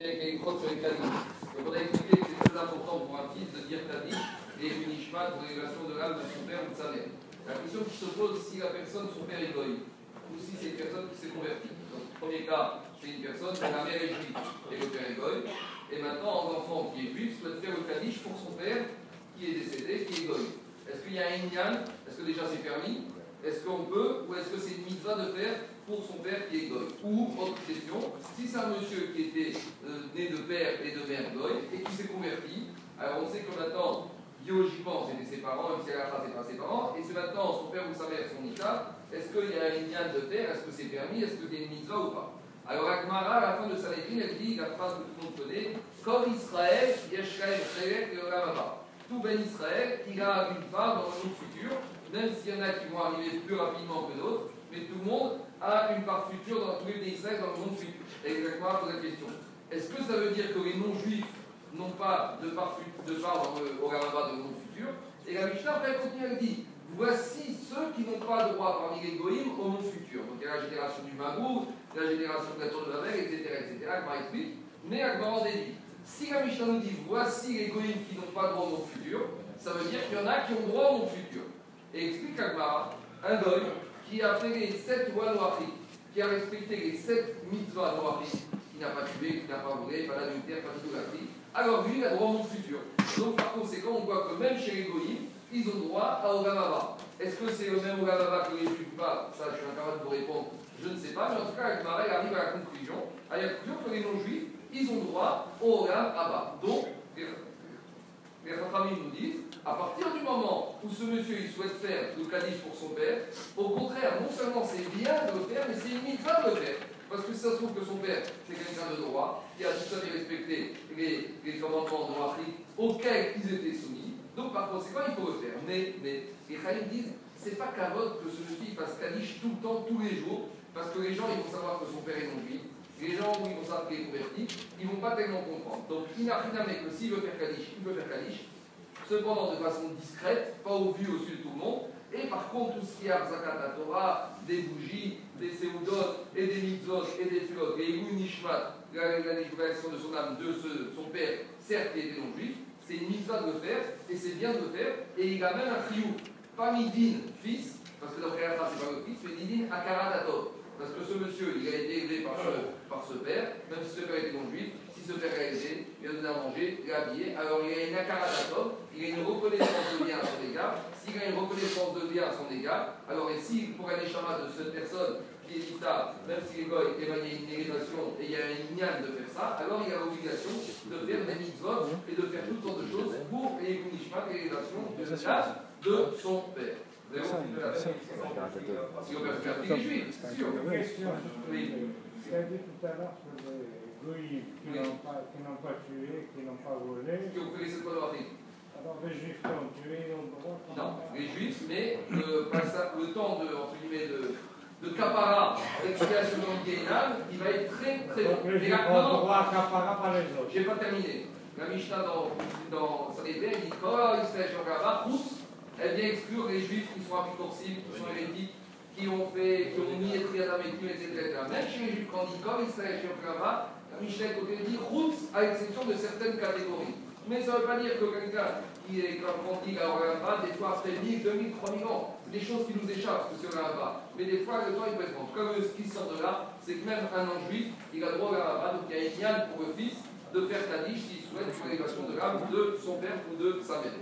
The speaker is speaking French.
avec les crottes sur les Kaddish. Donc on a expliqué que c'est très important pour un fils de dire Kaddish et une Nishmat pour l'élévation de l'âme de son père ou de sa mère. La question qui se pose si la personne, son père est goy, ou si c'est une personne qui s'est convertie. Donc, le premier cas, c'est une personne dont la mère est juive et le père est goy. Et maintenant, un enfant qui est juif souhaite faire le Kaddish pour son père qui est décédé, qui est goy. Est-ce qu'il y a un Inyan? Est-ce que déjà c'est permis? Est-ce qu'on peut Ou est-ce que c'est une mitzvah de faire pour son père qui est goy Ou, autre question, si c'est un monsieur qui était euh, né de père et de mère goy et qui s'est converti, alors on sait que maintenant, biologiquement, c'était ses parents, même si la fin, c'est pas ses parents, et c'est maintenant son père ou sa mère, son Ita, est-ce qu'il y a un Inyan de faire Est-ce que c'est permis? Est-ce que c'est une mitzvah ou pas? Alors Agmara, à la fin de sa elle dit la phrase que tout le monde connaît Comme Israël, Yeshraël, Chelek et Olamaba. Tout Ben Israël, il a une part dans le monde futur, même s'il y en a qui vont arriver plus rapidement que d'autres, mais tout le monde a une part future dans tous les Israël dans le monde futur. Pose la question est-ce que ça veut dire que les non-juifs n'ont pas de part, de part dans le Olamaba dans le monde futur? Et la Mishnah après continue, elle dit Voici ceux qui n'ont pas droit parmi les goïms au monde futur. Donc il y a la génération du Magour, la génération de la tour de Babel, etc. etc. Agmar explique. Mais Agmar en déduit. Si la Mishnah nous dit voici les goïms qui n'ont pas droit au monde futur, ça veut dire qu'il y en a qui ont droit au monde futur. Et explique Agmar, un goïm qui a fait les sept lois noachiques, qui a respecté les sept mitzvahs noachiques, qui n'a pas tué, qui n'a pas volé, pas d'adultère, pas d'idolâtrie, alors lui, il a droit au monde futur. Donc par conséquent, on voit que même chez les goïms, ils ont droit à Ogamava. Est-ce que c'est le même Ogamava que les juifs ou pas? Ça, je suis incapable de vous répondre. Je ne sais pas, mais en tout cas, avec Marais, arrive à la conclusion, à la conclusion que les non-juifs, ils ont droit au Ogamava. Donc, les Rachamim nous disent, à partir du moment où ce monsieur il souhaite faire le Kaddish pour son père, au contraire, non seulement c'est bien de le faire, mais c'est une de le faire. Parce que si ça se trouve que son père, c'est quelqu'un de droit, qui a tout à fait respecté les, les commandements de l'Afrique auxquels ils étaient soumis, donc par conséquent, il faut le faire. Mais, mais les Khaïm disent, c'est pas carotte que ce monsieur fasse Kaddish tout le temps, tous les jours, parce que les gens, ils vont savoir que son père est non-juif. Les gens, où ils vont savoir qu'il est converti, ils vont pas tellement comprendre. Donc, il n'a rien à que s'il veut faire Kaddish, il peut faire Kaddish, cependant de façon discrète, pas au vu, au su de tout le monde. Et par contre, tout ce qui est Arzakat Torah, des bougies, des séoudotes, et des mitzvot, et des filotes, et Igu Nishmat, la libération de son âme, de son père, certes, qui était non-juif, c'est une mitzvah de le faire, et c'est bien de le faire, et il a même un triou, pas Midin, fils, parce que dans le cas c'est pas le fils, mais Midin Akaratatov. Parce que ce monsieur, il a été élevé par ce, par ce père, même si ce père était non-juif, si ce père a élevé, il a donné à manger, il a habillé, alors il a une akaratatov, il a une reconnaissance de bien à son égard. S'il a une reconnaissance de bien à son égard, alors et si pour un échama de cette personne qui est dita, même si les goy émaillent une élévation et il y a un ignan de faire ça, alors il a l'obligation de faire des mitzvot et de faire toutes sortes de choses pour les kunishmat et l'élévation de l'âme de son père. Vous avez compris la Si on peut faire des juifs, c'est sûr. Oui. Tu as dit tout à l'heure sur les goïs qui n'ont pas, tué, qui n'ont pas volé. Qui ont fait les Alors les juifs qui ont tué, quand Non, les juifs, mais le, passage- le temps de, entre guillemets, de, de capara, d'expiation dans le Guéhenam, il va être très très long. Donc les Et juifs là, ont non, le droit à capara par les autres. j'ai pas terminé. La Mishnah dans, dans Sanhedrin, elle dit Kol Israël Shogava, Rousse, elle vient exclure les juifs qui sont apicorcibles, qui sont hérétiques, qui ont fait, qui ont mis Etriadam et etc., etc. Même chez les juifs, quand on dit Kol Israël la Mishnah côté dit Rousse, à l'exception de certaines catégories. Mais ça ne veut pas dire que quelqu'un qui est dit à Oramba, des fois après 1000, 2000, 3000 ans, c'est des choses qui nous échappent, ce Oramba. Mais des fois, le temps il peut être. En tout cas, ce qui sort de là, c'est que même un non-juif, il a droit à donc il y a une signal pour le fils de faire Kaddish s'il souhaite une élévation de l'âme de son père ou de sa mère.